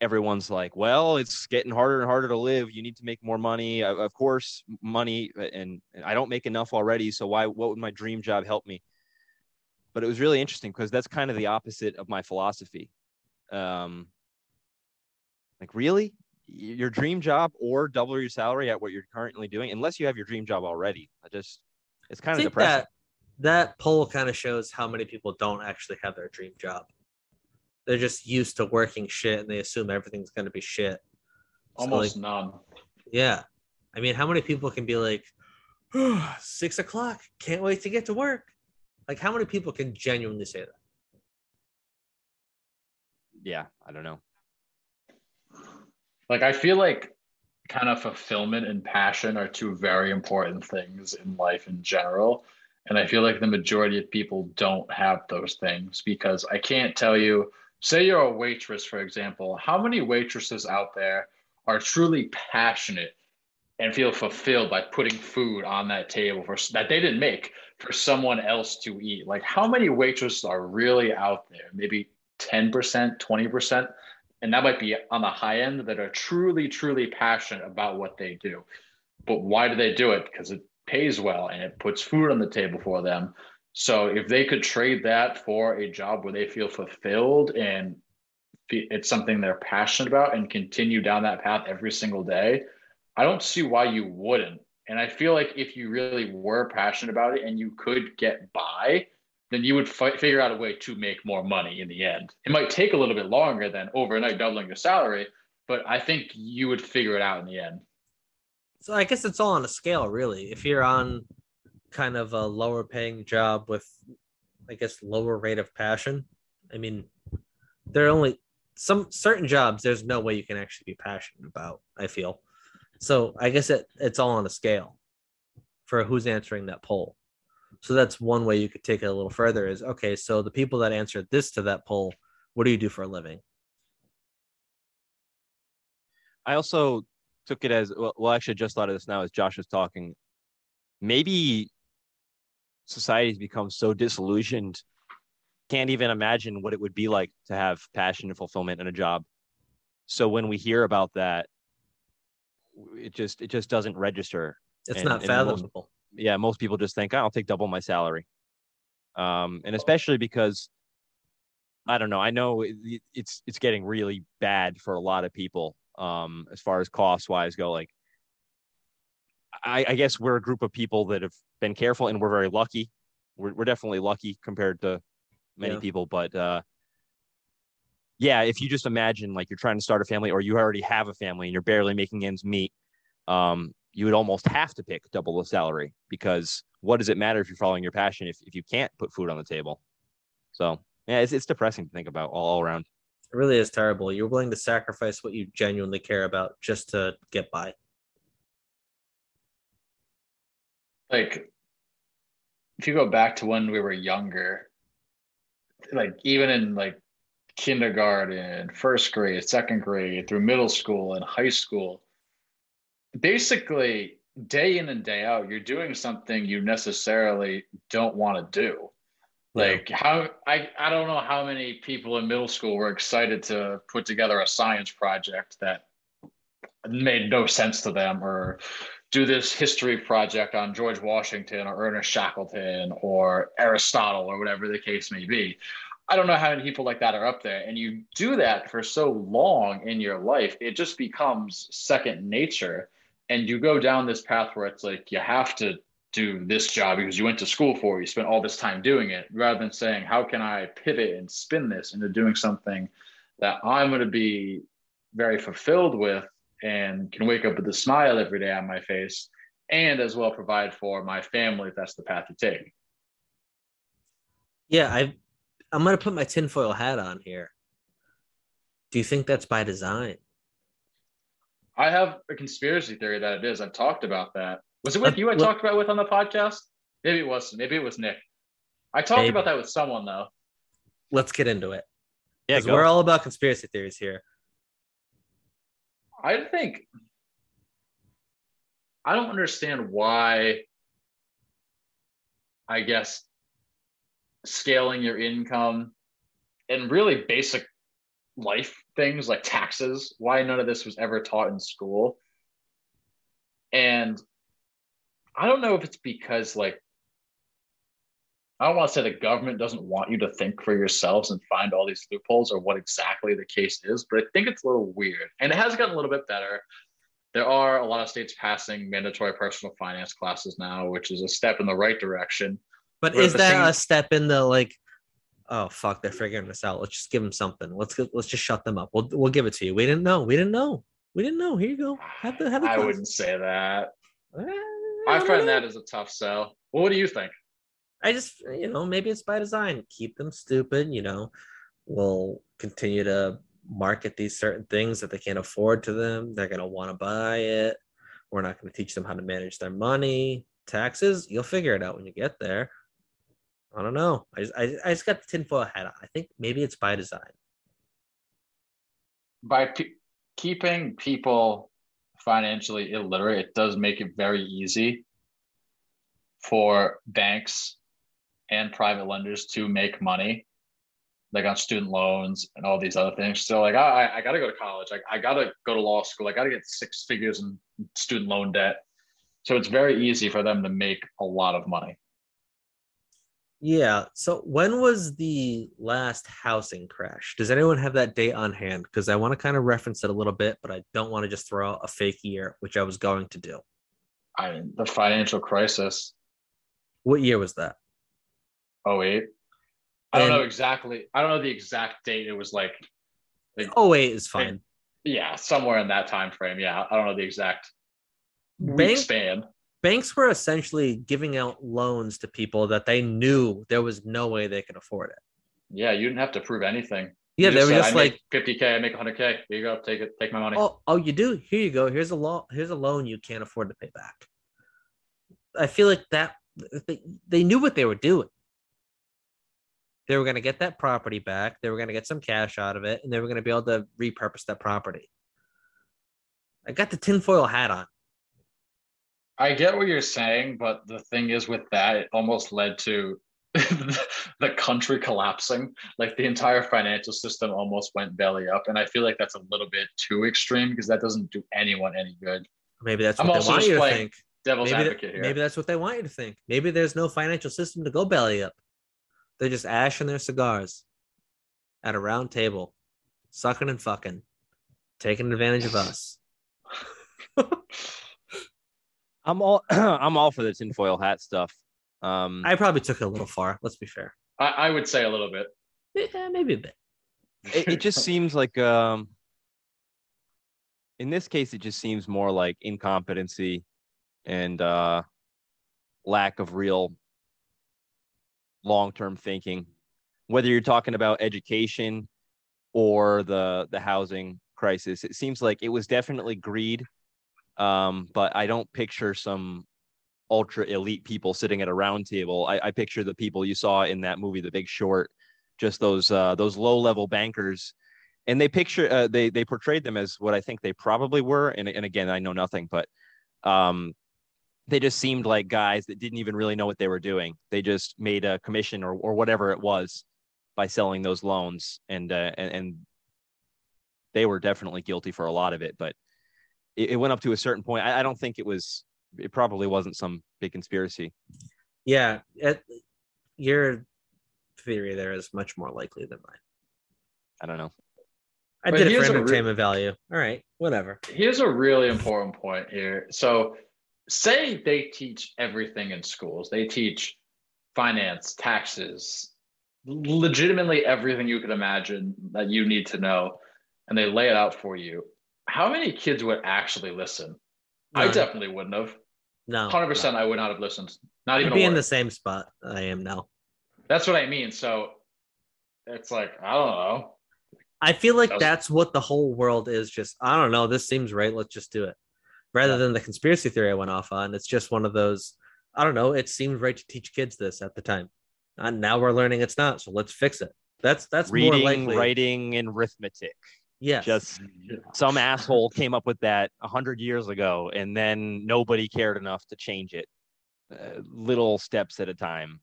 everyone's like, "Well, it's getting harder and harder to live. You need to make more money. Of course, money, and, and I don't make enough already. So why? What would my dream job help me?" But it was really interesting because that's kind of the opposite of my philosophy. Um, like, really, your dream job or double your salary at what you're currently doing, unless you have your dream job already. I just, it's kind I of depressing. that that poll kind of shows how many people don't actually have their dream job. They're just used to working shit and they assume everything's going to be shit. So, Almost like, none. yeah. I mean, how many people can be like, six o'clock, can't wait to get to work? Like, how many people can genuinely say that? yeah, I don't know. Like I feel like kind of fulfillment and passion are two very important things in life in general. And I feel like the majority of people don't have those things because I can't tell you, say you're a waitress, for example, how many waitresses out there are truly passionate and feel fulfilled by putting food on that table for that they didn't make for someone else to eat? Like how many waitresses are really out there? Maybe 10%, 20%? and that might be on the high end that are truly truly passionate about what they do but why do they do it because it pays well and it puts food on the table for them so if they could trade that for a job where they feel fulfilled and it's something they're passionate about and continue down that path every single day i don't see why you wouldn't and i feel like if you really were passionate about it and you could get by then you would fi- figure out a way to make more money in the end. It might take a little bit longer than overnight doubling your salary, but I think you would figure it out in the end. So I guess it's all on a scale, really. If you're on kind of a lower paying job with, I guess, lower rate of passion. I mean, there are only some certain jobs. There's no way you can actually be passionate about. I feel so. I guess it it's all on a scale for who's answering that poll. So that's one way you could take it a little further. Is okay. So the people that answered this to that poll, what do you do for a living? I also took it as well, well. Actually, just thought of this now as Josh was talking. Maybe society's become so disillusioned, can't even imagine what it would be like to have passion and fulfillment in a job. So when we hear about that, it just it just doesn't register. It's And- not and most- fathomable. yeah, most people just think I'll take double my salary. Um, and especially because I don't know, I know it, it's it's getting really bad for a lot of people um, as far as cost wise go. Like, I, I guess we're a group of people that have been careful, and we're very lucky. We're we're definitely lucky compared to many Yeah. people, but uh, yeah, if you just imagine like you're trying to start a family, or you already have a family and you're barely making ends meet, um, you would almost have to pick double the salary because what does it matter if you're following your passion if, if you can't put food on the table? So yeah, it's, it's depressing to think about all, all around. It really is terrible. You're willing to sacrifice what you genuinely care about just to get by. Like if you go back to when we were younger like even in like kindergarten first grade second grade through middle school and high school basically day in and day out you're doing something you necessarily don't want to do Yeah. like how I, I don't know how many people in middle school were excited to put together a science project that made no sense to them or do this history project on George Washington or Ernest Shackleton or Aristotle or whatever the case may be. I don't know how many people like that are up there. And you do that for so long in your life, it just becomes second nature. And you go down this path where it's like you have to do this job because you went to school for it, you spent all this time doing it, rather than saying, how can I pivot and spin this into doing something that I'm going to be very fulfilled with and can wake up with a smile every day on my face and as well provide for my family if that's the path you take. Yeah, I I'm gonna put my tinfoil hat on here. Do you think that's by design? I have a conspiracy theory that it is. I've talked about that. Was it with uh, you I Let- talked about with on the podcast? Maybe it was. Maybe it was Nick. I talked Maybe. about that with someone though. Let's get into it. Yeah, 'Cause go. we're all about conspiracy theories here. I think I don't understand why I guess scaling your income and really basic life things like taxes, why none of this was ever taught in school. And I don't know if it's because like I don't want to say the government doesn't want you to think for yourselves and find all these loopholes or what exactly the case is, but I think it's a little weird. And it has gotten a little bit better. There are a lot of states passing mandatory personal finance classes now, which is a step in the right direction. But We're is that same- a step in the like? Oh fuck, they're figuring this out. Let's just give them something. Let's let's just shut them up. We'll we'll give it to you. We didn't know. We didn't know. We didn't know. Here you go. Have the have the. I class. wouldn't say that. Eh, I find know. that as a tough sell. Well, what do you think? I just, you know, maybe it's by design. Keep them stupid, you know. We'll continue to market these certain things that they can't afford to them. They're going to want to buy it. We're not going to teach them how to manage their money. Taxes, you'll figure it out when you get there. I don't know. I just, I, I just got the tinfoil hat on. I think maybe it's by design. By pe- keeping people financially illiterate, it does make it very easy for banks and private lenders to make money, like on student loans and all these other things. So, like, I, I- I got to go to college. I, I got to go to law school. I got to get six figures in student loan debt. So, it's very easy for them to make a lot of money. Yeah. So when was the last housing crash? Does anyone have that date on hand? Because I want to kind of reference it a little bit, but I don't want to just throw out a fake year, which I was going to do. I mean, the financial crisis, What year was that? 08. I don't know exactly. I don't know the exact date. It was like, like Oh wait, is fine. yeah, somewhere in that time frame. Yeah, I don't know the exact week Bank span. banks were essentially giving out loans to people that they knew there was no way they could afford it. Yeah, you didn't have to prove anything. Yeah, You they were said, just I like, 50k, I make 100k. Here you go, take it, take my money. oh, oh, you do. Here you go. Here's a law. Here's a loan you can't afford to pay back. I feel like that they, they knew what they were doing. They were going to get that property back. They were going to get some cash out of it, and they were going to be able to repurpose that property. I got the tinfoil hat on. I get what you're saying, but the thing is with that, it almost led to the country collapsing. Like the entire financial system almost went belly up. And I feel like that's a little bit too extreme because that doesn't do anyone any good. Maybe that's I'm what they want you to think. Devil's Maybe, that- advocate here. maybe that's what they want you to think. Maybe there's no financial system to go belly up. They're just ashing their cigars at a round table, sucking and fucking, taking advantage of us. I'm all I'm all for the tinfoil hat stuff. Um, I probably took it a little far. Let's be fair. I, I would say a little bit. Yeah, maybe a bit. it, it just seems like um, in this case, it just seems more like incompetency and uh, lack of real long-term thinking. Whether you're talking about education or the the housing crisis, it seems like it was definitely greed. Um, but I don't picture some ultra elite people sitting at a round table. I, I picture the people you saw in that movie, The Big Short, just those uh, those low level bankers, and they picture uh, they they portrayed them as what I think they probably were. And and again, I know nothing, but um, they just seemed like guys that didn't even really know what they were doing. They just made a commission or or whatever it was by selling those loans, and uh, and, and they were definitely guilty for a lot of it. But it, it went up to a certain point. I, I don't think it was. It probably wasn't some big conspiracy. Yeah, it, your theory there is much more likely than mine. I don't know. I But did it for a re- entertainment value. All right, whatever. Here's a really important point here. So, say they teach everything in schools, they teach finance, taxes, legitimately everything you could imagine that you need to know, and they lay it out for you. How many kids would actually listen? I definitely wouldn't have. No, 100% I would not have listened. Not I'd even be in the same spot I am now. That's what I mean. So, it's like, I don't know. I feel like That was- that's what the whole world is. Just I don't know. This seems right. Let's just do it. Rather than the conspiracy theory I went off on, it's just one of those. I don't know. It seemed right to teach kids this at the time, and now we're learning it's not. So let's fix it. That's that's more Reading, likely. writing, and arithmetic. Yeah. Just some asshole came up with that a hundred years ago, and then nobody cared enough to change it. Uh, little steps at a time.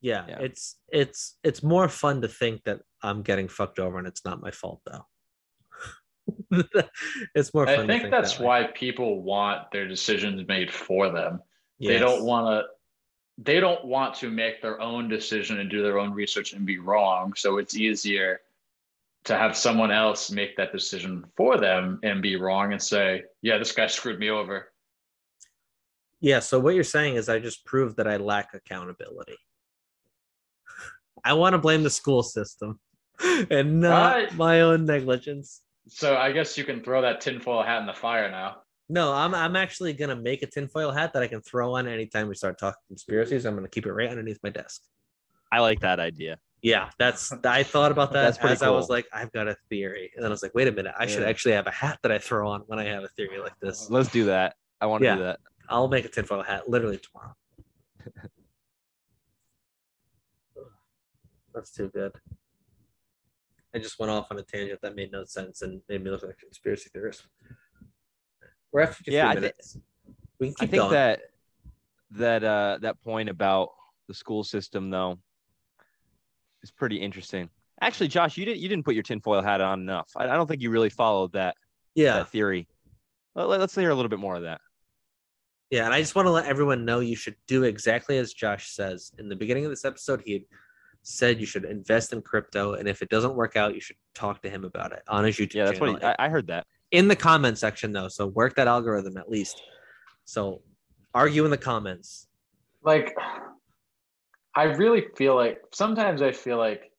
yeah, yeah. It's it's it's more fun to think that I'm getting fucked over and it's not my fault though. it's more. Fun I to think that's that why people want their decisions made for them. They don't want to they don't want to make their own decision and do their own research and be wrong. So it's easier to have someone else make that decision for them and be wrong and say, yeah, this guy screwed me over. Yeah. So what you're saying is I just proved that I lack accountability. I want to blame the school system and not my own negligence. So I guess you can throw that tinfoil hat in the fire now. No, I'm I'm actually gonna make a tinfoil hat that I can throw on anytime we start talking conspiracies. I'm gonna keep it right underneath my desk. I like that idea. Yeah, that's I thought about that That's pretty as I was like, I've got a theory, and then I was like, wait a minute, I should actually have a hat that I throw on when I have a theory like this. Let's do that. I want to Yeah. do that. I'll make a tinfoil hat literally tomorrow. That's too good. I just went off on a tangent that made no sense and made me look like a conspiracy theorist. We're at 53 Yeah, I minutes. we can I think going. that that uh that point about the school system though is pretty interesting. Actually, Josh, you didn't you didn't put your tinfoil hat on enough. I, I don't think you really followed that yeah, that theory. Let, let's hear a little bit more of that. yeah, and I just want to let everyone know you should do exactly as Josh says. In the beginning of this episode, he said you should invest in crypto, and if it doesn't work out, you should talk to him about it on his YouTube Yeah, that's channel. what he, I, I heard that. in the comment section though so work that algorithm at least so argue in the comments like i really feel like sometimes i feel like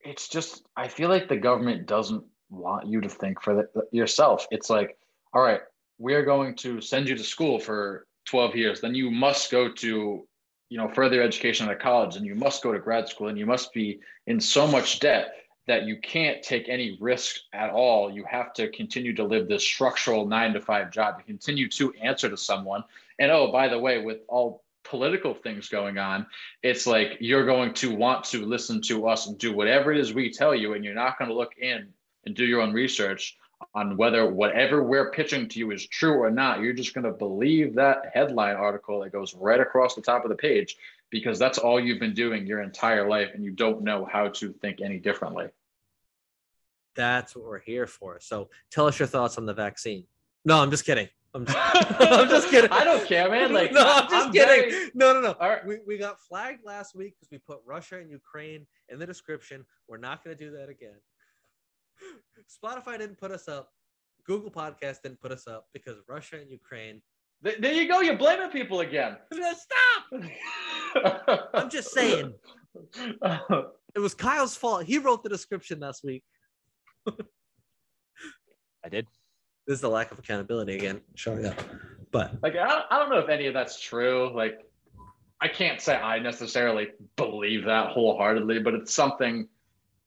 it's just i feel like the government doesn't want you to think for the, yourself it's like all right we're going to send you to school for 12 years, then you must go to, you know, further education at a college and you must go to grad school and you must be in so much debt that you can't take any risk at all. You have to continue to live this structural nine to five job. You continue to answer to someone. And oh, by the way, with all political things going on, it's like you're going to want to listen to us and do whatever it is we tell you, and you're not going to look in and do your own research on whether whatever we're pitching to you is true or not. You're just going to believe that headline article that goes right across the top of the page because that's all you've been doing your entire life and you don't know how to think any differently. That's what we're here for. So tell us your thoughts on the vaccine. No, I'm just kidding. I'm just, I'm just kidding. I don't care, man. Like, no, I'm just I'm kidding. very- No, no, no. All right. We, we got flagged last week because we put Russia and Ukraine in the description. We're not going to do that again. Spotify didn't put us up. Google Podcast didn't put us up because Russia and Ukraine. There you go. You're blaming people again. Stop! I'm just saying. It was Kyle's fault. He wrote the description last week. I did. This is the lack of accountability again showing up. But like I don't know if any of that's true like i can't say i necessarily believe that wholeheartedly but it's something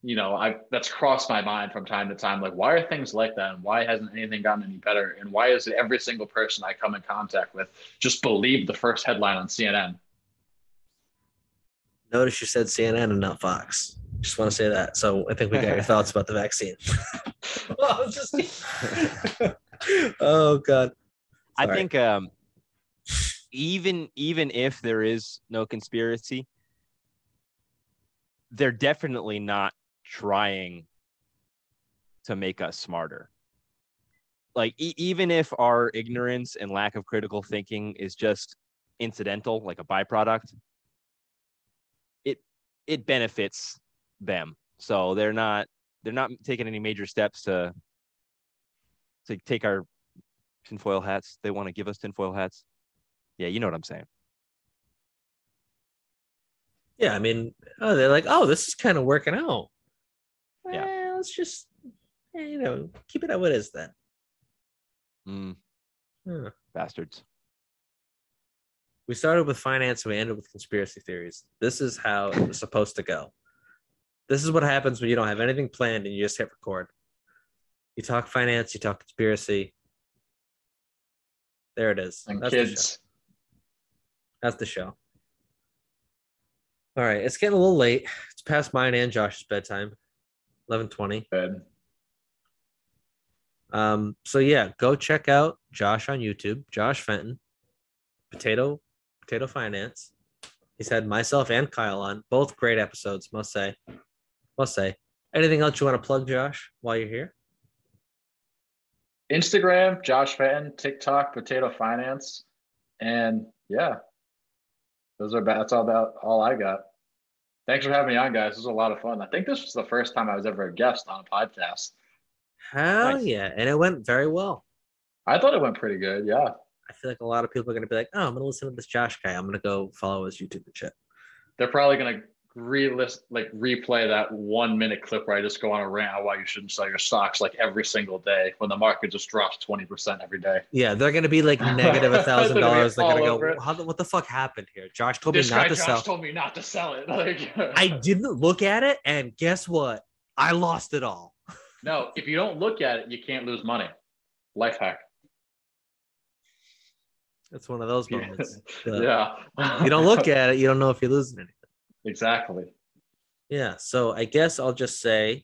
you know i that's crossed my mind from time to time like why are things like that and why hasn't anything gotten any better and why is it every single person i come in contact with just believe the first headline on cnn notice you said CNN and not Fox. Just want to say that. So I think we got your thoughts about the vaccine. Well, just- oh God. I Sorry. think um, even even if there is no conspiracy, they're definitely not trying to make us smarter. Like e- even if our ignorance and lack of critical thinking is just incidental, like a byproduct, it it benefits them. So they're not they're not taking any major steps to to take our tinfoil hats. They want to give us tinfoil hats. Yeah, you know what I'm saying. Yeah, I mean, oh, they're like, oh, this is kind of working out. Yeah. Well, let's just, eh, you know, keep it at what is then. Mm, Huh. bastards. We started with finance, and we ended with conspiracy theories. This is how it was supposed to go. This is what happens when you don't have anything planned and you just hit record. You talk finance, you talk conspiracy. There it is. and That's the That's the show. All right, it's getting a little late. It's past mine and Josh's bedtime, eleven twenty. bed Um, so yeah, go check out Josh on YouTube, Josh Fenton, Potato Potato Finance. He's had myself and Kyle on, both great episodes, must say. Must say. Anything else you want to plug, Josh, while you're here? instagram josh fenton tiktok potato finance and yeah those are about that's all about all i got thanks for having me on guys this was a lot of fun i think this was the first time i was ever a guest on a podcast Hell Nice. yeah. And it went very well. i thought it went pretty good yeah I feel like a lot of people are gonna be like, oh, I'm gonna listen to this Josh guy. I'm gonna go follow his YouTube and shit. they're probably gonna re-list like replay that one minute clip where i just go on a rant on why you shouldn't sell your stocks like every single day when the market just drops 20% every day Yeah, they're gonna be like negative a thousand They're gonna be dollars. They're gonna go. How the, what the fuck happened here? Josh told this me not to Josh sell. told me not to sell it like I didn't look at it, and guess what? I lost it all. no if you don't look at it you can't lose money life hack It's one of those moments. Yeah You don't look at it, you don't know if you're losing anything. Exactly Yeah. So I guess I'll just say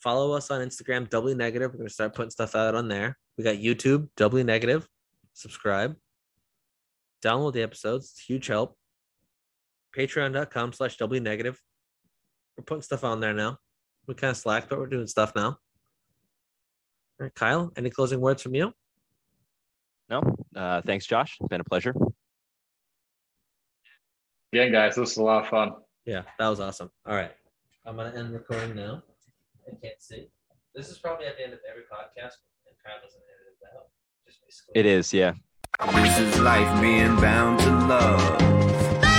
follow us on Instagram, doubly negative. We're gonna start putting stuff out on there. We got YouTube, doubly negative. Subscribe. Download the episodes. It's huge help. Patreon.com slash doubly negative. We're putting stuff on there now. We kind of slacked, but we're doing stuff now. All right, Kyle, any closing words from you? No, uh, thanks, Josh. It's been a pleasure. Again guys this is a lot of fun Yeah, that was awesome. All right. I'm gonna end recording now. I can't see. This is probably at the end of every podcast, and Kyle doesn't edit it out. Just basically. It is, yeah. This is life being bound to love.